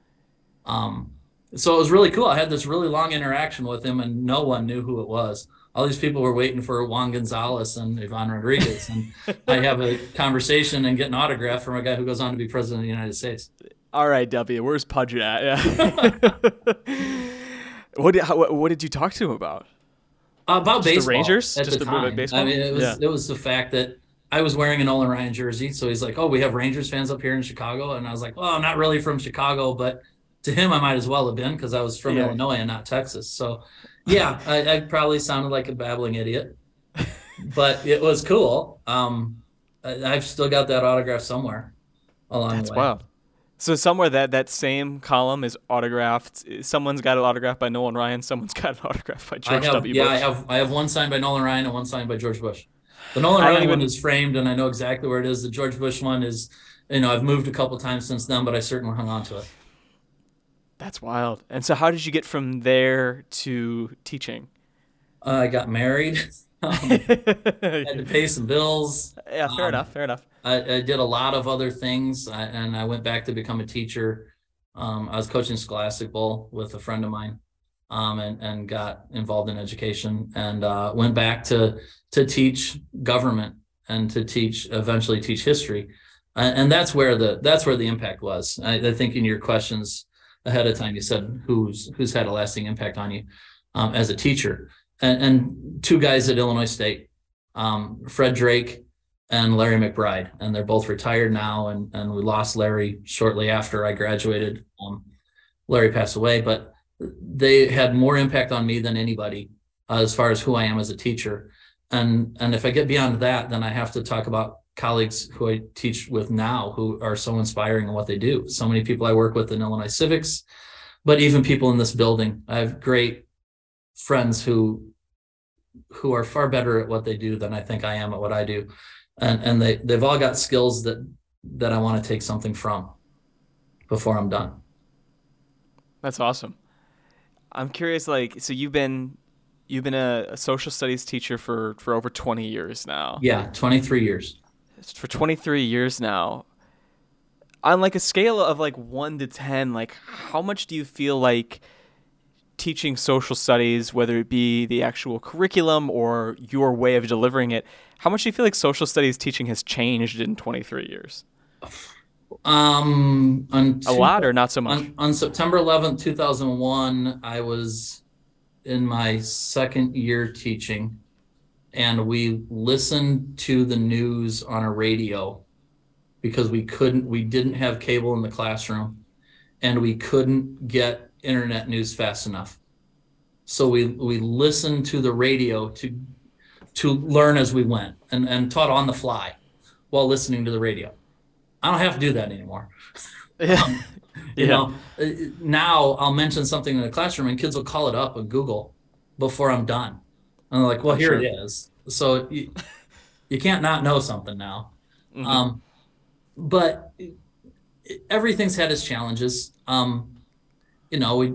E: Um, so it was really cool. I had this really long interaction with him, and no one knew who it was. All these people were waiting for Juan Gonzalez and Ivan Rodriguez, and I have a conversation and get an autograph from a guy who goes on to be president of the United States.
A: All right, W. Where's Pudge at? Yeah. what, did, how, what did you talk to him about?
E: About
A: the
E: baseball,
A: Rangers?
E: at
A: Just
E: the
A: the-
E: time.
A: baseball?
E: I mean, it was
A: Yeah.
E: it was the fact that I was wearing a Nolan Ryan jersey, so he's like, "Oh, we have Rangers fans up here in Chicago," and I was like, "Well, I'm not really from Chicago, but to him, I might as well have been because I was from
A: Yeah.
E: Illinois and not Texas." So, yeah, I, I probably sounded like a babbling idiot, but it was cool. Um, I, I've still got that autograph somewhere along
A: That's
E: the way.
A: wild. So somewhere that that same column is autographed. Someone's got an autograph by Nolan Ryan. Someone's got an autograph by George
E: have,
A: W.
E: yeah,
A: Bush.
E: I have I have one signed by Nolan Ryan and one signed by George Bush. The Nolan Ryan
A: even-
E: one is framed, and I know exactly where it is. The George Bush one is, you know, I've moved a couple times since then, but I certainly hung on to it.
A: That's wild. And so, how did you get from there to teaching?
E: Uh, I got married, um, had to pay some bills.
A: yeah, fair
E: um,
A: enough. Fair enough.
E: I, I did a lot of other things, I, and I went back to become a teacher. Um, I was coaching Scholastic Bowl with a friend of mine, um, and and got involved in education, and uh, went back to to teach government and to teach eventually teach history, and, and that's where the that's where the impact was. I, I think in your questions ahead of time, you said who's who's had a lasting impact on you um, as a teacher, and, and two guys at Illinois State, um, Fred Drake and Larry McBride, and they're both retired now. And and we lost Larry shortly after I graduated. Um, Larry passed away, but they had more impact on me than anybody uh, as far as who I am as a teacher. And and if I get beyond that, then I have to talk about colleagues who I teach with now who are so inspiring in what they do. So many people I work with in Illinois civics, but even people in this building. I have great friends who who are far better at what they do than I think I am at what I do and and they they've all got skills that that I want to take something from before I'm done.
A: That's awesome. I'm curious. Like, so you've been you've been a, a social studies teacher for for over 20 years now.
E: Yeah, 23 years.
A: For 23 years now. On like a scale of like one to 10, like how much do you feel like teaching social studies, whether it be the actual curriculum or your way of delivering it, how much do you feel like social studies teaching has changed in 23 years?
E: Um, on
A: A lot or not so much?
E: on, on September 11th, 2001, I was in my second year teaching, and we listened to the news on a radio because we couldn't, we didn't have cable in the classroom, and we couldn't get internet news fast enough. So we we listened to the radio to to learn as we went, and and taught on the fly while listening to the radio. I don't have to do that anymore.
A: Yeah.
E: You
A: Yeah.
E: know, uh, now I'll mention something in the classroom and kids will call it up on Google before I'm done. And they're like, well, here
A: sure.
E: it is. So you, you can't not know something now.
A: Mhm.
E: Um, but everything's had its challenges. Um, you know, we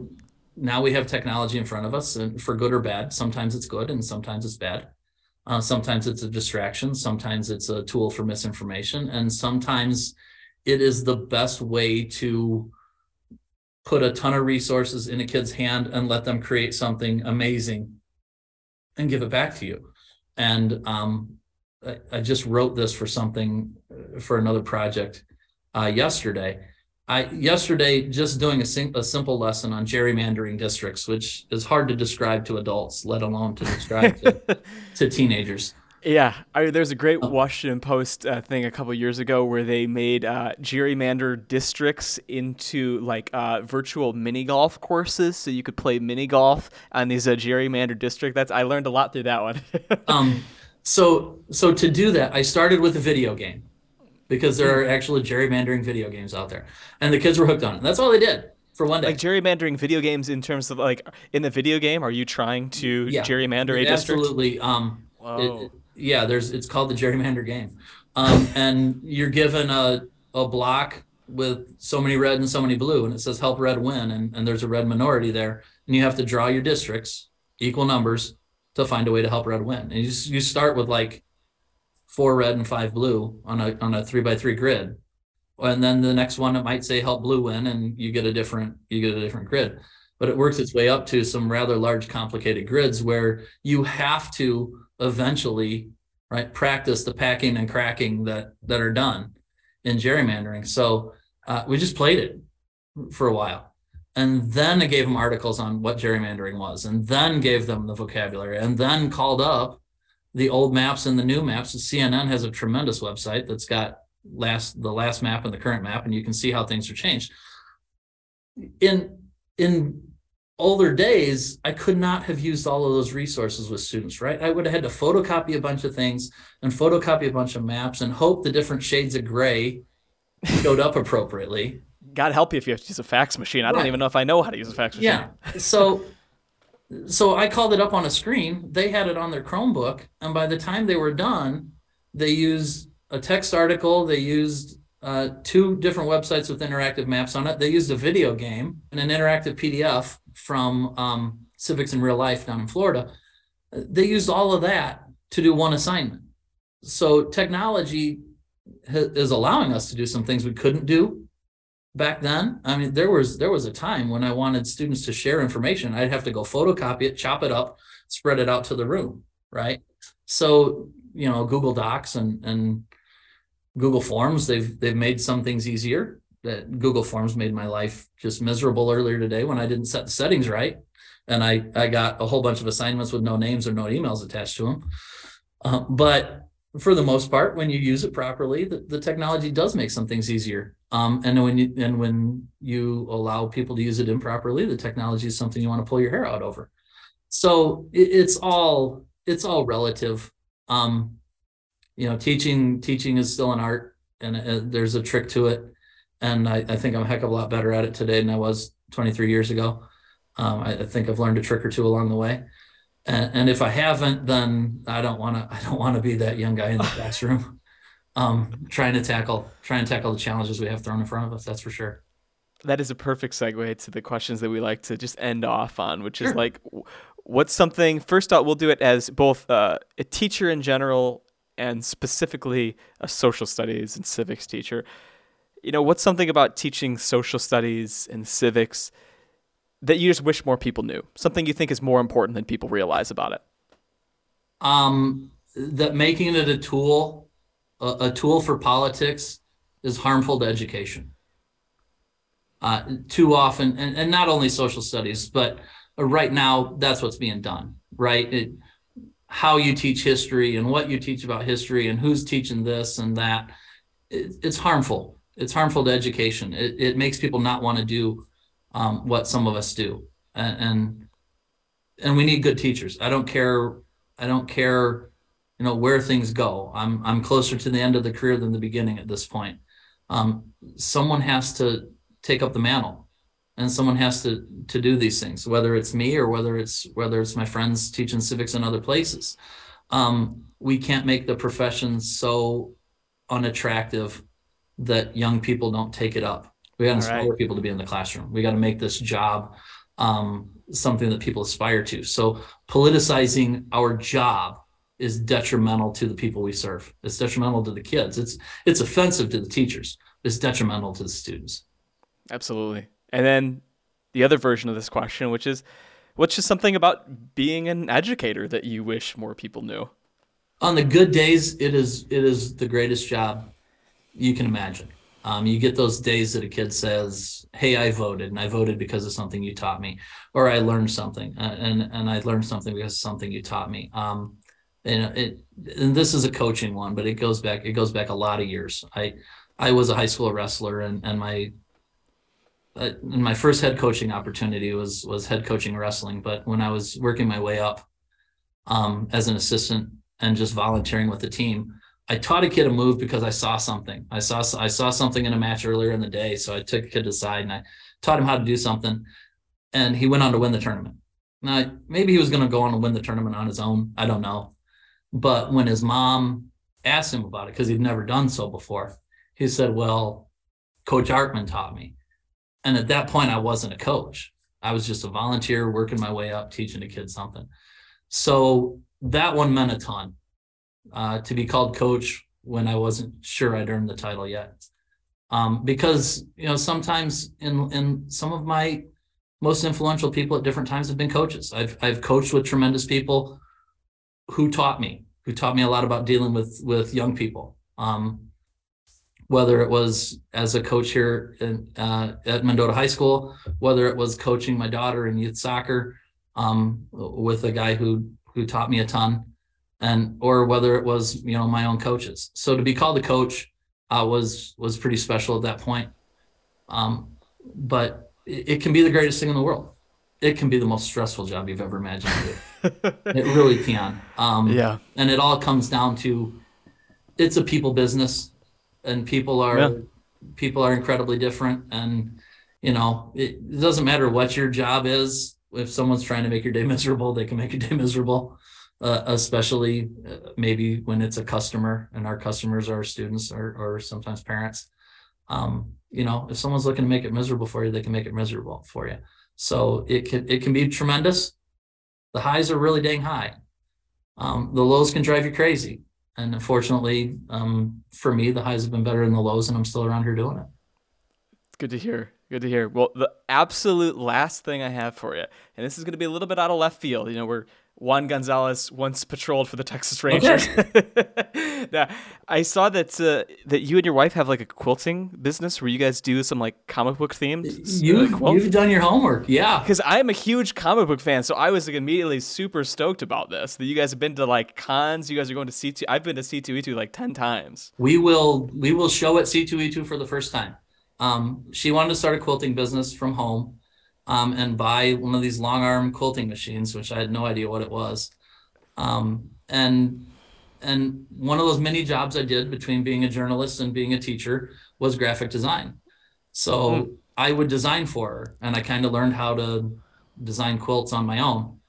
E: now we have technology in front of us, and for good or bad. Sometimes it's good, and sometimes it's bad. Uh, sometimes it's a distraction. Sometimes it's a tool for misinformation, and sometimes it is the best way to put a ton of resources in a kid's hand and let them create something amazing and give it back to you. And um, I, I just wrote this for something for another project uh, yesterday. I yesterday just doing a, sim- a simple lesson on gerrymandering districts, which is hard to describe to adults, let alone to describe to, to teenagers.
A: Yeah, I, there's a great oh. Washington Post uh, thing a couple years ago where they made uh, gerrymander districts into like uh, virtual mini golf courses, so you could play mini golf on these uh, gerrymander district. That's I learned a lot through that one.
E: um, so so to do that, I started with a video game because there are actually gerrymandering video games out there, and the kids were hooked on it. That's all they did for one day.
A: Like gerrymandering video games in terms of like in the video game, are you trying to yeah, gerrymander a district?
E: Absolutely. Um, it, yeah, there's it's called the gerrymander game, um, and you're given a a block with so many red and so many blue, and it says help red win, and, and there's a red minority there, and you have to draw your districts equal numbers to find a way to help red win. And you you start with like four red and five blue on a on a three by three grid, and then the next one it might say help blue win, and you get a different you get a different grid. But it works its way up to some rather large, complicated grids where you have to eventually right practice the packing and cracking that that are done in gerrymandering. So uh, we just played it for a while. And then I gave them articles on what gerrymandering was and then gave them the vocabulary and then called up the old maps and the new maps. Cnn has a tremendous website that's got last the last map and the current map and you can see how things are changed. In in older days, I could not have used all of those resources with students, right? I would have had to photocopy a bunch of things and photocopy a bunch of maps and hope the different shades of gray showed up appropriately.
A: God help you if you have to use a fax machine. I right. don't even know if I know how to use a fax machine.
E: Yeah. So so I called it up on a screen. They had it on their Chromebook, and by the time they were done, they used a text article, they used uh, two different websites with interactive maps on it. They used a video game and an interactive PDF from um, civics in real life down in Florida. They used all of that to do one assignment. So technology ha- is allowing us to do some things we couldn't do back then. I mean, there was there was a time when I wanted students to share information. I'd have to go photocopy it, chop it up, spread it out to the room, right? So you know, Google Docs and and Google Forms, they've they've made some things easier. That Google Forms made my life just miserable earlier today when I didn't set the settings right, and I I got a whole bunch of assignments with no names or no emails attached to them. Uh, but for the most part, when you use it properly, the, the technology does make some things easier. Um, and when you and when you allow people to use it improperly, the technology is something you want to pull your hair out over. So it, it's all it's all relative. Um, you know, teaching teaching is still an art, and uh, there's a trick to it. And I, I, think I'm a heck of a lot better at it today than I was 23 years ago. Um, I, I, think I've learned a trick or two along the way. And, and if I haven't, then I don't want to. I don't want to be that young guy in the classroom, um, trying to tackle trying to tackle the challenges we have thrown in front of us. That's for sure
A: that is a perfect segue to the questions that we like to just end off on, which sure. is like, what's something? First off, we'll do it as both uh, a teacher in general and specifically a social studies and civics teacher. You know, what's something about teaching social studies and civics that you just wish more people knew? Something you think is more important than people realize about it?
E: Um, that making it a tool, a, a tool for politics, is harmful to education. Uh, too often, and, and not only social studies, but right now that's what's being done. Right, it, how you teach history and what you teach about history and who's teaching this and that it, it's harmful it's harmful to education. It, it makes people not want to do um, what some of us do. And, and and we need good teachers. I don't care i don't care you know where things go. I'm i'm closer to the end of the career than the beginning at this point. Um, someone has to take up the mantle and someone has to to do these things whether it's me or whether it's whether it's my friends teaching civics in other places. Um, we can't make the profession so unattractive that young people don't take it up. We got to
A: All right.
E: inspire people to be in the classroom. We got to make this job um, something that people aspire to. So politicizing our job is detrimental to the people we serve. It's detrimental to the kids. It's it's offensive to the teachers. It's detrimental to the students.
A: Absolutely. And then the other version of this question, which is, what's just something about being an educator that you wish more people knew?
E: on the good days, it is it is the greatest job you can imagine. Um, you get those days that a kid says, "Hey, I voted, and I voted because of something you taught me, or I learned something, uh, and and I learned something because of something you taught me." Um, and it and this is a coaching one, but it goes back it goes back a lot of years. I I was a high school wrestler, and and my uh, my first head coaching opportunity was was head coaching wrestling. But when I was working my way up um, as an assistant and just volunteering with the team. I taught a kid a move because I saw something. I saw I saw something in a match earlier in the day, so I took a kid aside and I taught him how to do something, and he went on to win the tournament. Now maybe he was going to go on to win the tournament on his own. I don't know, but when his mom asked him about it because he'd never done so before, he said, "Well, Coach Artman taught me," and at that point, I wasn't a coach. I was just a volunteer working my way up, teaching a kid something. So that one meant a ton uh, to be called coach when I wasn't sure I'd earned the title yet. Um, because you know sometimes in in some of my most influential people at different times have been coaches. I've I've coached with tremendous people who taught me who taught me a lot about dealing with with young people. Um, whether it was as a coach here in, uh, at Mendota High School, whether it was coaching my daughter in youth soccer um, with a guy who who taught me a ton, and or whether it was you know my own coaches. So to be called a coach uh, was was pretty special at that point. Um, but it, it can be the greatest thing in the world. It can be the most stressful job you've ever imagined. it really can. Um,
A: Yeah.
E: and it all comes down to it's a people business and people are
A: Yeah.
E: people are incredibly different and you know it, it doesn't matter what your job is if someone's trying to make your day miserable they can make your day miserable uh, especially uh, maybe when it's a customer and our customers are students or, or sometimes parents um, you know if someone's looking to make it miserable for you they can make it miserable for you so it can it can be tremendous the highs are really dang high um, the lows can drive you crazy and unfortunately um, for me the highs have been better than the lows and i'm still around here doing it
A: Good to hear. Good to hear. Well, the absolute last thing I have for you, and this is going to be a little bit out of left field. You know, where Juan Gonzalez once patrolled for the Texas Rangers. now, I saw that uh, that you and your wife have like a quilting business where you guys do some like comic book themed
E: you've, you've done your homework yeah
A: Because I am a huge comic book fan, so I was like immediately super stoked about this. That you guys have been to like cons, you guys are going to C two. I've been to C two E two like ten times.
E: we will we will show at c2e2 for the first time um, she wanted to start a quilting business from home um, and buy one of these long arm quilting machines which i had no idea what it was. Um, and and one of those many jobs i did between being a journalist and being a teacher was graphic design. So i would design for her and i kind of learned how to design quilts on my own.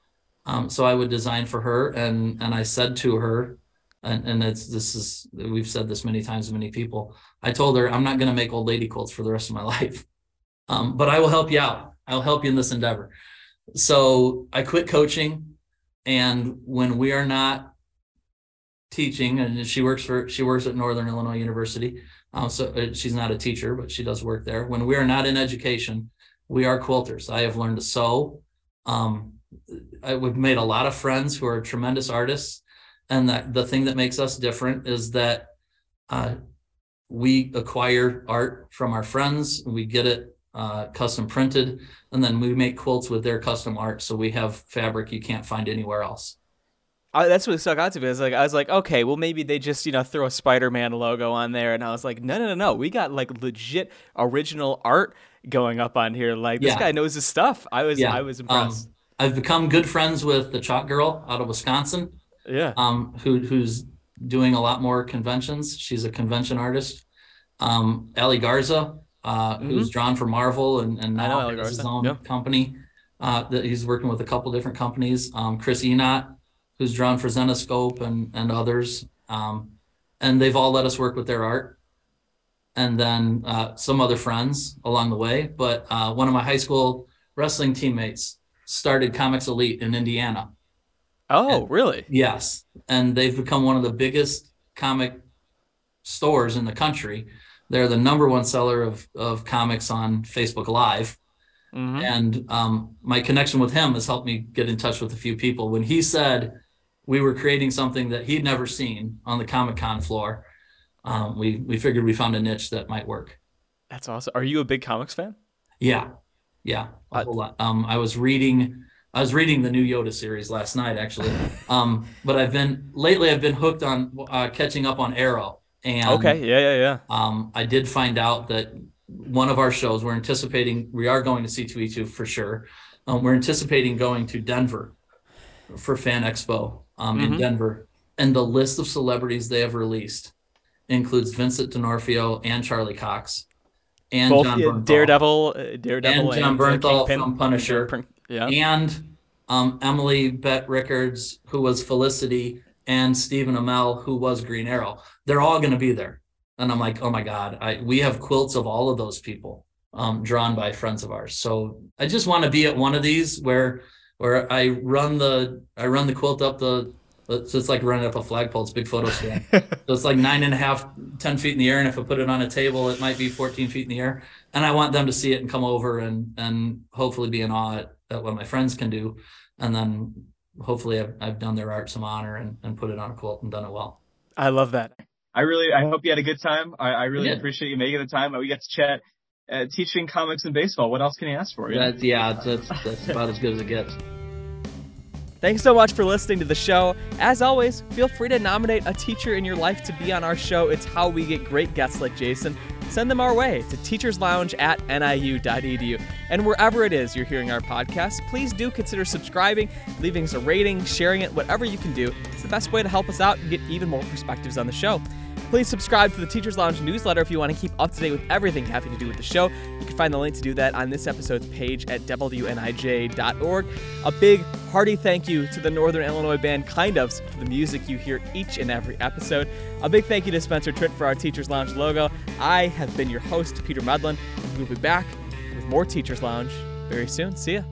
E: Um, so i would design for her and and i said to her and, and it's this is we've said this many times to many people i told her i'm not going to make old lady quilts for the rest of my life. Um, but i will help you out i'll help you in this endeavor. So i quit coaching and when we are not teaching and she works for she works at northern illinois university um, so uh, she's not a teacher but she does work there. When we are not in education we are quilters. I have learned to sew. Um, I, we've made a lot of friends who are tremendous artists and that the thing that makes us different is that uh, we acquire art from our friends. We get it uh, custom printed and then we make quilts with their custom art so we have fabric you can't find anywhere else
A: I, that's what stuck out to me. I was like, I was like, okay, well maybe they just you know throw a Spider-Man logo on there, and I was like, no, no, no, no, we got like legit original art going up on here. Like this
E: Yeah.
A: guy knows his stuff. I was,
E: yeah
A: I was
E: um,
A: impressed.
E: i've become good friends with the chalk girl out of wisconsin
A: yeah,
E: um, who who's doing a lot more conventions. She's a convention artist. Um, Ali Garza, uh, who's drawn for Marvel and, and
A: Mm-hmm.
E: Now has his own
A: yeah.
E: company. Uh, that he's working with a couple different companies. Um, Chris Ehnot, who's drawn for Zenescope and and others. Um, and they've all let us work with their art. and then uh, some other friends along the way. But uh, one of my high school wrestling teammates started Comics Elite in Indiana.
A: Oh, really?
E: Yes, and they've become one of the biggest comic stores in the country. They're the number one seller of of comics on Facebook Live.
A: Mhm.
E: And um, my connection with him has helped me get in touch with a few people. When he said we were creating something that he'd never seen on the Comic Con floor, um, we we figured we found a niche that might work.
A: That's awesome. Are you a big comics fan?
E: Yeah, yeah, a
A: Uh,
E: whole lot. Um, I was reading, I was reading the new Yoda series last night actually. Um, but I've been lately, I've been hooked on uh, catching up on Arrow. And
A: Okay. Yeah, yeah, yeah.
E: um, I did find out that one of our shows, we're anticipating, we are going to C2E2 for sure. Um, we're anticipating going to Denver for Fan Expo um, in
A: Mhm.
E: Denver. And the list of celebrities they have released includes Vincent D'Onofrio and Charlie Cox and
A: Both Jon
E: Bernthal
A: Daredevil, uh, Daredevil,
E: and Jon
A: uh,
E: Bernthal
A: Kingpin.
E: from Punisher.
A: Yeah.
E: and um, Emily Bett Rickards, who was Felicity, and Stephen Amell, who was Green Arrow. They're all going to be there, and I'm like, oh my god, I we have quilts of all of those people, um, drawn by friends of ours. So I just want to be at one of these where where I run the I run the quilt up the. So it's like running up a flagpole. It's a big photo stand. So it's like nine and a half, ten feet in the air. And if I put it on a table, it might be 14 feet in the air. And I want them to see it and come over and, and hopefully be in awe at, at what my friends can do. And then hopefully I've, I've done their art some honor and, and put it on a quilt and done it well.
A: I love that.
F: I really, I hope you had a good time. I, I really
E: Yeah.
F: appreciate you making the time. We got to chat, uh, teaching comics and baseball. What else can you ask for? You know?
E: That's, yeah, that's, that's about as good as it gets.
A: Thanks so much for listening to the show. As always, feel free to nominate a teacher in your life to be on our show. It's how we get great guests like Jason. Send them our way to teacherslounge at niu.edu. And wherever it is you're hearing our podcast, please do consider subscribing, leaving us a rating, sharing it, whatever you can do. It's the best way to help us out and get even more perspectives on the show. Please subscribe to the Teachers Lounge newsletter if you want to keep up to date with everything having to do with the show. You can find the link to do that on this episode's page at WNIJ.org. A big, hearty thank you to the Northern Illinois band Kind Ofs for the music you hear each and every episode. A big thank you to Spencer Trent for our Teachers Lounge logo. I have been your host, Peter Medlin, and we'll be back with more Teachers Lounge very soon. See ya.